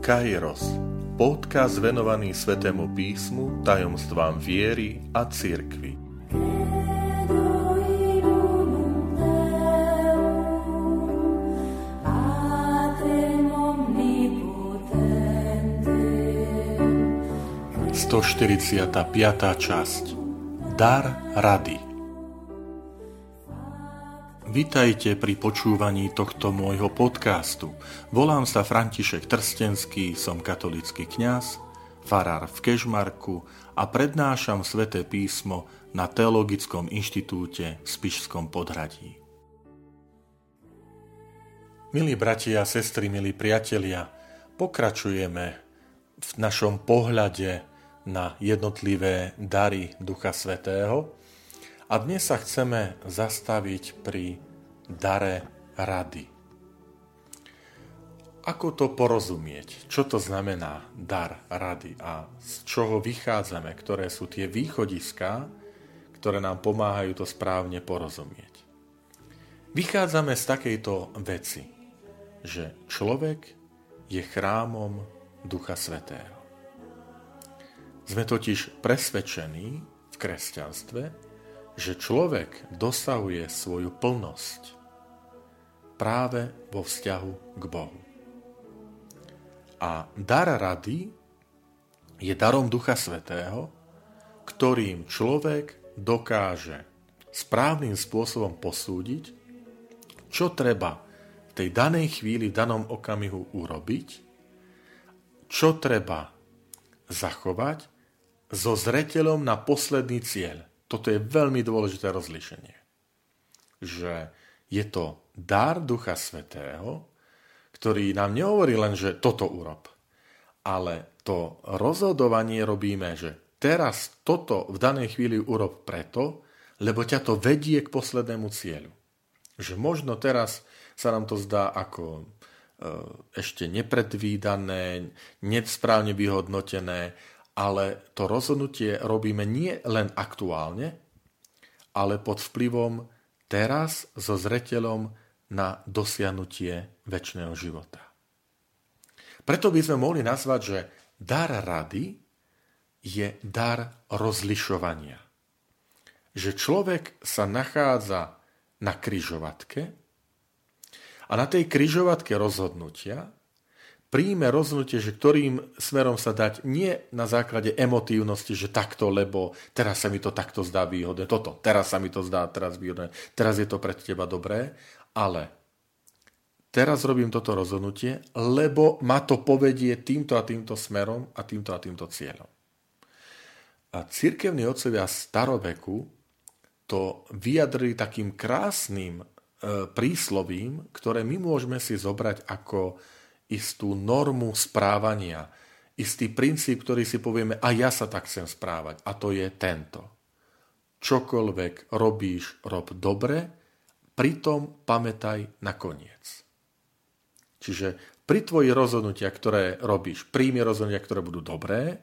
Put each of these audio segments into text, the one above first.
Kairos, podcast venovaný Svetému písmu, tajomstvám viery a cirkvi. Sto časť. Dar rady Vitajte pri počúvaní tohto môjho podcastu. Volám sa František Trstenský, som katolický kňaz, farár v Kežmarku a prednášam sväté písmo na Teologickom inštitúte v Spišskom podhradí. Milí bratia a sestry, milí priatelia, pokračujeme v našom pohľade na jednotlivé dary Ducha Svetého a dnes sa chceme zastaviť pri dare rady. Ako to porozumieť? Čo to znamená dar rady a z čoho vychádzame? Ktoré sú tie východiská, ktoré nám pomáhajú to správne porozumieť? Vychádzame z takejto veci, že človek je chrámom Ducha Svetého. Sme totiž presvedčení v kresťanstve, že človek dosahuje svoju plnosť práve vo vzťahu k Bohu. A dar rady je darom Ducha Svetého, ktorým človek dokáže správnym spôsobom posúdiť, čo treba v tej danej chvíli, v danom okamihu urobiť, čo treba zachovať so zreteľom na posledný cieľ, toto je veľmi dôležité rozlišenie. Že je to dar Ducha Svetého, ktorý nám nehovorí len, že toto urob, ale to rozhodovanie robíme, že teraz toto v danej chvíli urob preto, lebo ťa to vedie k poslednému cieľu. Že možno teraz sa nám to zdá ako e, ešte nepredvídané, nesprávne vyhodnotené, ale to rozhodnutie robíme nie len aktuálne, ale pod vplyvom teraz so zreteľom na dosiahnutie väčšného života. Preto by sme mohli nazvať, že dar rady je dar rozlišovania. Že človek sa nachádza na kryžovatke a na tej kryžovatke rozhodnutia príjme rozhodnutie, že ktorým smerom sa dať, nie na základe emotívnosti, že takto, lebo teraz sa mi to takto zdá výhodné, toto, teraz sa mi to zdá teraz výhodné, teraz je to pre teba dobré, ale teraz robím toto rozhodnutie, lebo ma to povedie týmto a týmto smerom a týmto a týmto cieľom. A církevní otcovia staroveku to vyjadrili takým krásnym e, príslovím, ktoré my môžeme si zobrať ako istú normu správania, istý princíp, ktorý si povieme, a ja sa tak chcem správať. A to je tento. Čokoľvek robíš, rob dobre, pritom pamätaj na koniec. Čiže pri tvojich rozhodnutia, ktoré robíš, príjmi rozhodnutia, ktoré budú dobré,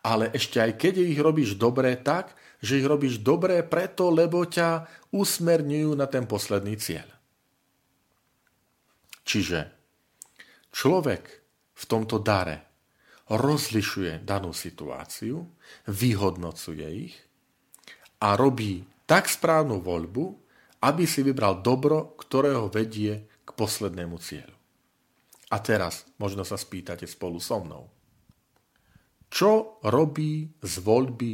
ale ešte aj keď ich robíš dobré tak, že ich robíš dobré preto, lebo ťa usmerňujú na ten posledný cieľ. Čiže Človek v tomto dare rozlišuje danú situáciu, vyhodnocuje ich a robí tak správnu voľbu, aby si vybral dobro, ktorého vedie k poslednému cieľu. A teraz možno sa spýtate spolu so mnou. Čo robí z voľby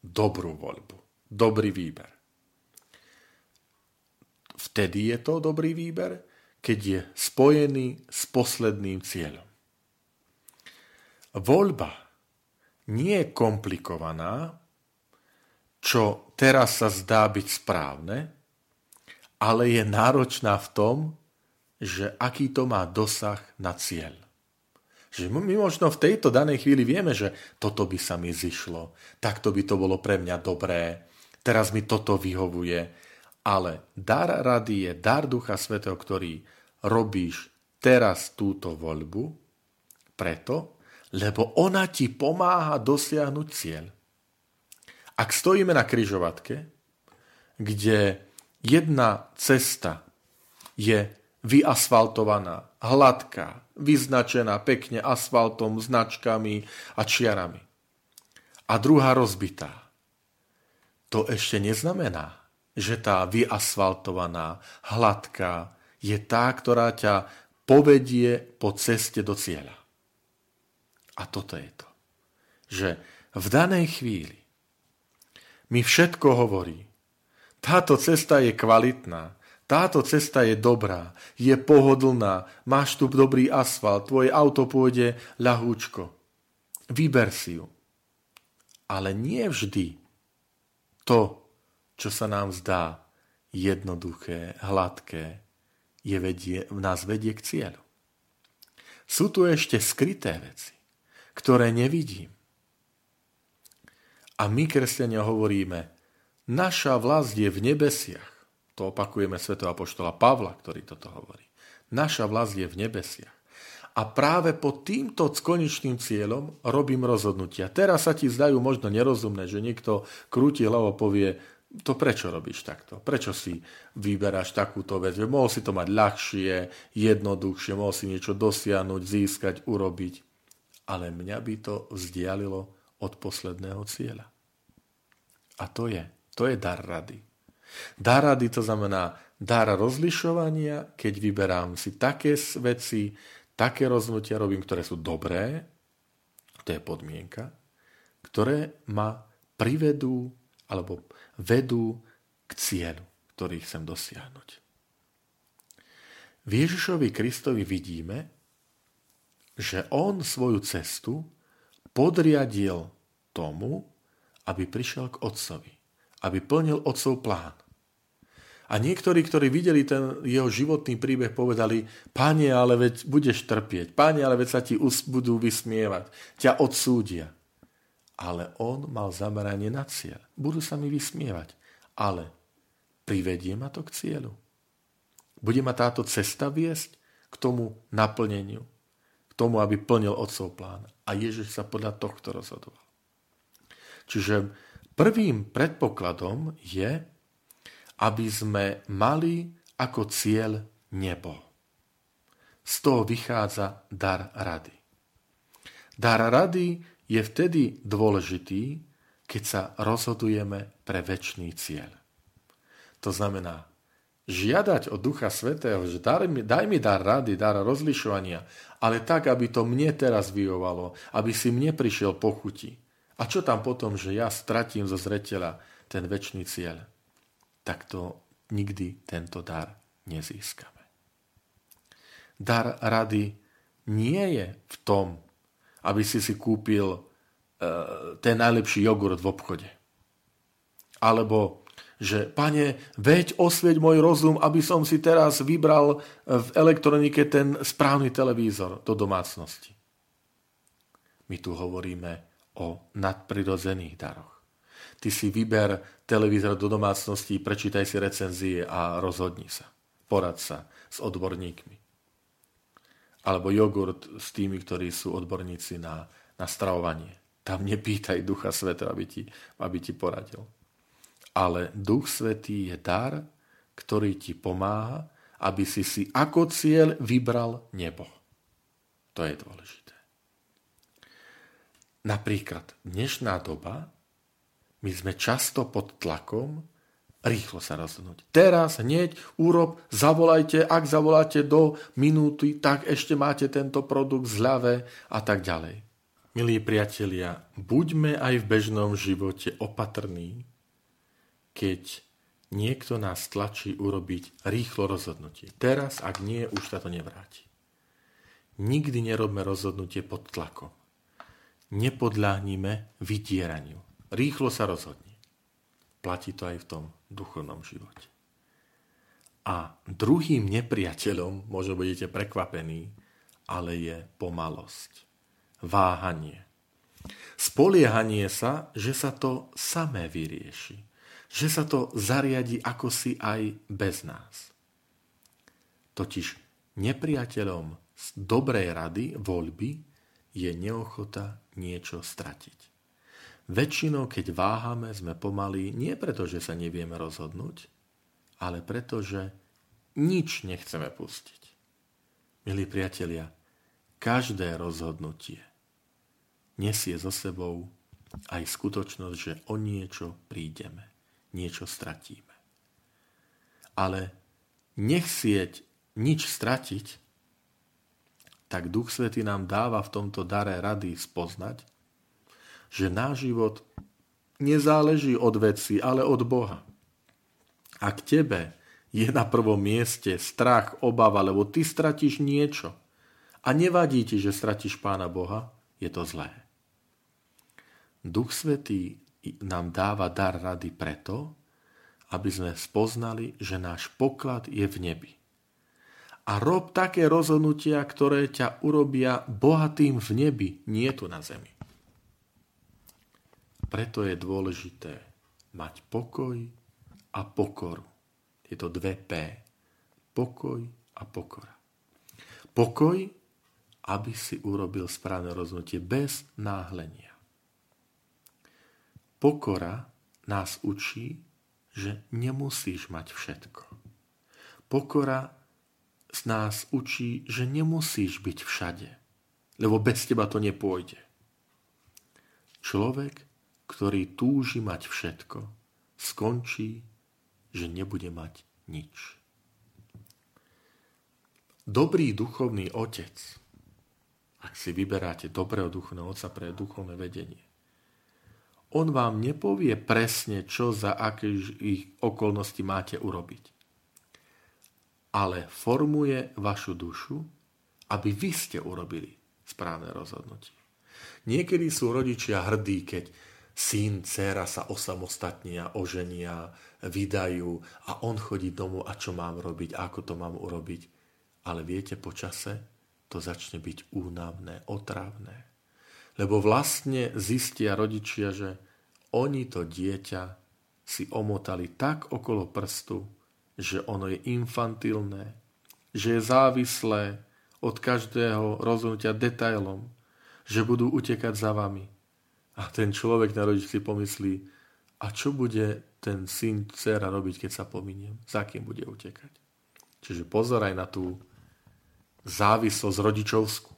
dobrú voľbu? Dobrý výber. Vtedy je to dobrý výber, keď je spojený s posledným cieľom. Voľba nie je komplikovaná, čo teraz sa zdá byť správne, ale je náročná v tom, že aký to má dosah na cieľ. Že my možno v tejto danej chvíli vieme, že toto by sa mi zišlo, takto by to bolo pre mňa dobré, teraz mi toto vyhovuje, ale dar rady je dar Ducha Svetého, ktorý robíš teraz túto voľbu preto, lebo ona ti pomáha dosiahnuť cieľ. Ak stojíme na kryžovatke, kde jedna cesta je vyasfaltovaná, hladká, vyznačená pekne asfaltom, značkami a čiarami. A druhá rozbitá. To ešte neznamená, že tá vyasfaltovaná, hladká je tá, ktorá ťa povedie po ceste do cieľa. A toto je to, že v danej chvíli mi všetko hovorí. Táto cesta je kvalitná, táto cesta je dobrá, je pohodlná, máš tu dobrý asfalt, tvoje auto pôjde ľahúčko. Vyber si ju. Ale nie vždy to, čo sa nám zdá jednoduché, hladké, je vedie, nás vedie k cieľu. Sú tu ešte skryté veci, ktoré nevidím. A my, kresťania, hovoríme, naša vlast je v nebesiach. To opakujeme svätého apoštola Pavla, ktorý toto hovorí. Naša vlast je v nebesiach. A práve pod týmto konečným cieľom robím rozhodnutia. Teraz sa ti zdajú možno nerozumné, že niekto krúti hlavo povie, to prečo robíš takto? Prečo si vyberáš takúto vec? Mohol si to mať ľahšie, jednoduchšie, mohol si niečo dosiahnuť, získať, urobiť. Ale mňa by to vzdialilo od posledného cieľa. A to je, to je dar rady. Dar rady to znamená dar rozlišovania, keď vyberám si také veci, také rozhodnutia robím, ktoré sú dobré, to je podmienka, ktoré ma privedú alebo vedú k cieľu, ktorý chcem dosiahnuť. V Ježišovi Kristovi vidíme, že on svoju cestu podriadil tomu, aby prišiel k Otcovi, aby plnil Otcov plán. A niektorí, ktorí videli ten jeho životný príbeh, povedali, páne, ale veď budeš trpieť, páne, ale veď sa ti budú vysmievať, ťa odsúdia. Ale on mal zameranie na cieľ. Budú sa mi vysmievať, ale privedie ma to k cieľu. Bude ma táto cesta viesť k tomu naplneniu, k tomu, aby plnil otcov plán. A Ježiš sa podľa tohto rozhodoval. Čiže prvým predpokladom je, aby sme mali ako cieľ nebo. Z toho vychádza dar rady. Dar rady je vtedy dôležitý, keď sa rozhodujeme pre väčší cieľ. To znamená, žiadať od Ducha Svetého, že daj mi, daj mi dar rady, dar rozlišovania, ale tak, aby to mne teraz vyjovalo, aby si mne prišiel pochuti. A čo tam potom, že ja stratím zo zreteľa ten väčší cieľ? tak to nikdy tento dar nezískame. Dar rady nie je v tom, aby si si kúpil e, ten najlepší jogurt v obchode. Alebo, že pane, veď osvieť môj rozum, aby som si teraz vybral v elektronike ten správny televízor do domácnosti. My tu hovoríme o nadprirodzených daroch. Ty si vyber televízor do domácnosti, prečítaj si recenzie a rozhodni sa. Porad sa s odborníkmi. Alebo jogurt s tými, ktorí sú odborníci na, na stravovanie. Tam nepýtaj Ducha Svetého, aby ti, aby ti poradil. Ale Duch Svetý je dar, ktorý ti pomáha, aby si si ako cieľ vybral nebo. To je dôležité. Napríklad dnešná doba my sme často pod tlakom rýchlo sa rozhodnúť. Teraz, hneď, urob, zavolajte, ak zavoláte do minúty, tak ešte máte tento produkt zľave a tak ďalej. Milí priatelia, buďme aj v bežnom živote opatrní, keď niekto nás tlačí urobiť rýchlo rozhodnutie. Teraz, ak nie, už sa to nevráti. Nikdy nerobme rozhodnutie pod tlakom. Nepodľahnime vydieraniu. Rýchlo sa rozhodni. Platí to aj v tom duchovnom živote. A druhým nepriateľom, možno budete prekvapení, ale je pomalosť, váhanie. Spoliehanie sa, že sa to samé vyrieši, že sa to zariadi ako si aj bez nás. Totiž nepriateľom z dobrej rady, voľby, je neochota niečo stratiť. Väčšinou, keď váhame, sme pomalí nie preto, že sa nevieme rozhodnúť, ale preto, že nič nechceme pustiť. Milí priatelia, každé rozhodnutie nesie so sebou aj skutočnosť, že o niečo prídeme, niečo stratíme. Ale nechcieť nič stratiť, tak Duch Svety nám dáva v tomto dare rady spoznať, že náš život nezáleží od veci, ale od Boha. Ak tebe je na prvom mieste strach, obava, lebo ty stratíš niečo a nevadí ti, že stratíš Pána Boha, je to zlé. Duch Svetý nám dáva dar rady preto, aby sme spoznali, že náš poklad je v nebi. A rob také rozhodnutia, ktoré ťa urobia bohatým v nebi, nie tu na zemi. Preto je dôležité mať pokoj a pokoru. To dve P. Pokoj a pokora. Pokoj, aby si urobil správne rozhodnutie bez náhlenia. Pokora nás učí, že nemusíš mať všetko. Pokora z nás učí, že nemusíš byť všade, lebo bez teba to nepôjde. Človek, ktorý túži mať všetko, skončí že nebude mať nič. Dobrý duchovný otec, ak si vyberáte dobrého duchovného otca pre duchovné vedenie, on vám nepovie presne, čo za aké okolnosti máte urobiť. Ale formuje vašu dušu, aby vy ste urobili správne rozhodnutie. Niekedy sú rodičia hrdí, keď syn, dcera sa osamostatnia, oženia, vydajú a on chodí domov a čo mám robiť, ako to mám urobiť. Ale viete, po čase to začne byť únavné, otravné. Lebo vlastne zistia rodičia, že oni to dieťa si omotali tak okolo prstu, že ono je infantilné, že je závislé od každého rozhodnutia detailom, že budú utekať za vami, a ten človek na rodič si pomyslí, a čo bude ten syn, dcera robiť, keď sa pominiem? Za kým bude utekať? Čiže pozor aj na tú závislosť rodičovskú.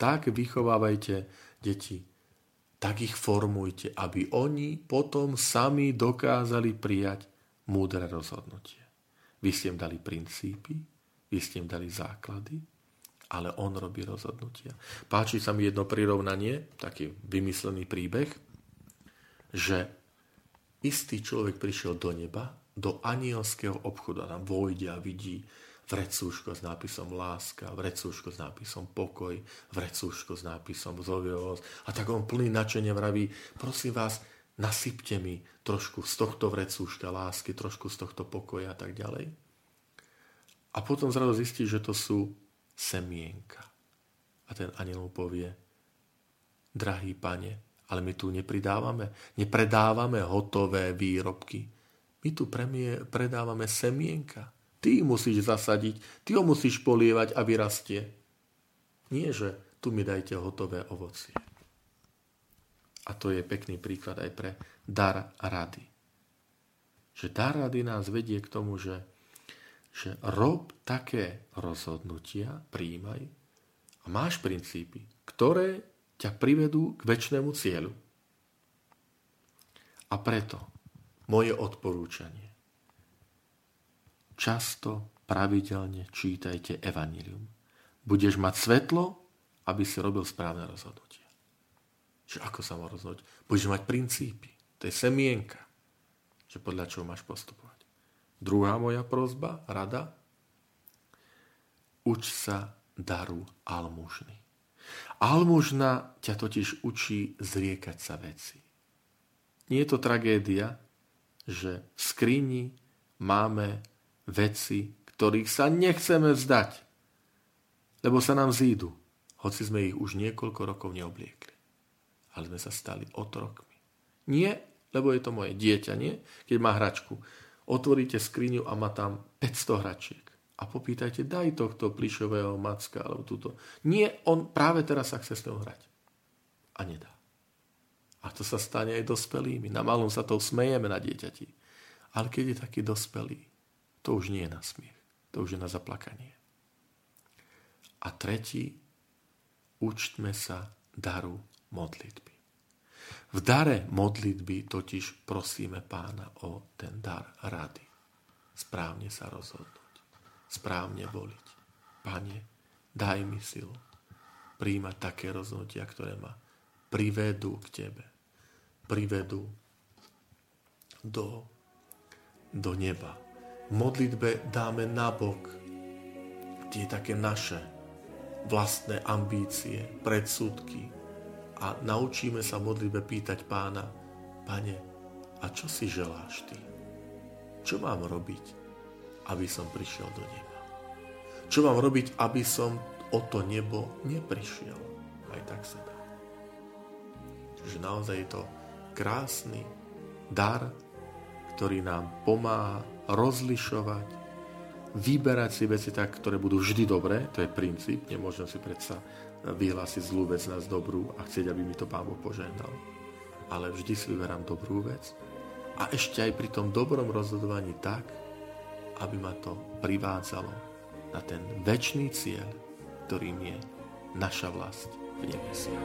Tak vychovávajte deti, tak ich formujte, aby oni potom sami dokázali prijať múdre rozhodnutie. Vy ste im dali princípy, vy ste im dali základy, ale on robí rozhodnutia. Páči sa mi jedno prirovnanie, taký vymyslený príbeh, že istý človek prišiel do neba, do anielského obchodu a tam vojde a vidí vrecúško s nápisom láska, vrecúško s nápisom pokoj, vrecúško s nápisom zovivosť. A tak on plný načenia vraví, prosím vás, nasypte mi trošku z tohto vrecúška lásky, trošku z tohto pokoja a tak ďalej. A potom zrazu zistí, že to sú semienka. A ten aniel mu povie, drahý pane, ale my tu nepridávame, nepredávame hotové výrobky. My tu premie, predávame semienka. Ty musíš zasadiť, ty ho musíš polievať a vyrastie. Nie, že tu mi dajte hotové ovocie. A to je pekný príklad aj pre dar rady. Že dar rady nás vedie k tomu, že že rob také rozhodnutia, príjmaj a máš princípy, ktoré ťa privedú k väčšnému cieľu. A preto moje odporúčanie. Často, pravidelne čítajte Evangelium. Budeš mať svetlo, aby si robil správne rozhodnutie. Že ako sa má rozhodnúť? Budeš mať princípy. To je semienka. Že podľa čoho máš postupovať. Druhá moja prozba, rada, uč sa daru almužny. Almužna ťa totiž učí zriekať sa veci. Nie je to tragédia, že v skrini máme veci, ktorých sa nechceme vzdať, lebo sa nám zídu, hoci sme ich už niekoľko rokov neobliekli. Ale sme sa stali otrokmi. Nie, lebo je to moje dieťa, nie? Keď má hračku otvoríte skriňu a má tam 500 hračiek. A popýtajte, daj tohto plišového macka alebo túto. Nie, on práve teraz sa chce s ňou hrať. A nedá. A to sa stane aj dospelými. Na malom sa to smejeme na dieťati. Ale keď je taký dospelý, to už nie je na smiech. to už je na zaplakanie. A tretí, učtme sa daru modlitby. V dare modlitby totiž prosíme pána o ten dar rady. Správne sa rozhodnúť, správne voliť. Pane, daj mi silu príjmať také rozhodnutia, ktoré ma privedú k Tebe. Privedú do, do neba. V modlitbe dáme nabok tie také naše vlastné ambície, predsudky a naučíme sa v modlitbe pýtať pána, pane, a čo si želáš ty? Čo mám robiť, aby som prišiel do neba? Čo mám robiť, aby som o to nebo neprišiel? Aj tak sa dá. Čiže naozaj je to krásny dar, ktorý nám pomáha rozlišovať, vyberať si veci tak, ktoré budú vždy dobré, to je princíp, nemôžem si predsa vyhlásiť zlú vec na dobrú a chcieť, aby mi to Pán Boh požehnal. Ale vždy si vyberám dobrú vec a ešte aj pri tom dobrom rozhodovaní tak, aby ma to privádzalo na ten väčší cieľ, ktorým je naša vlast v nebesiach.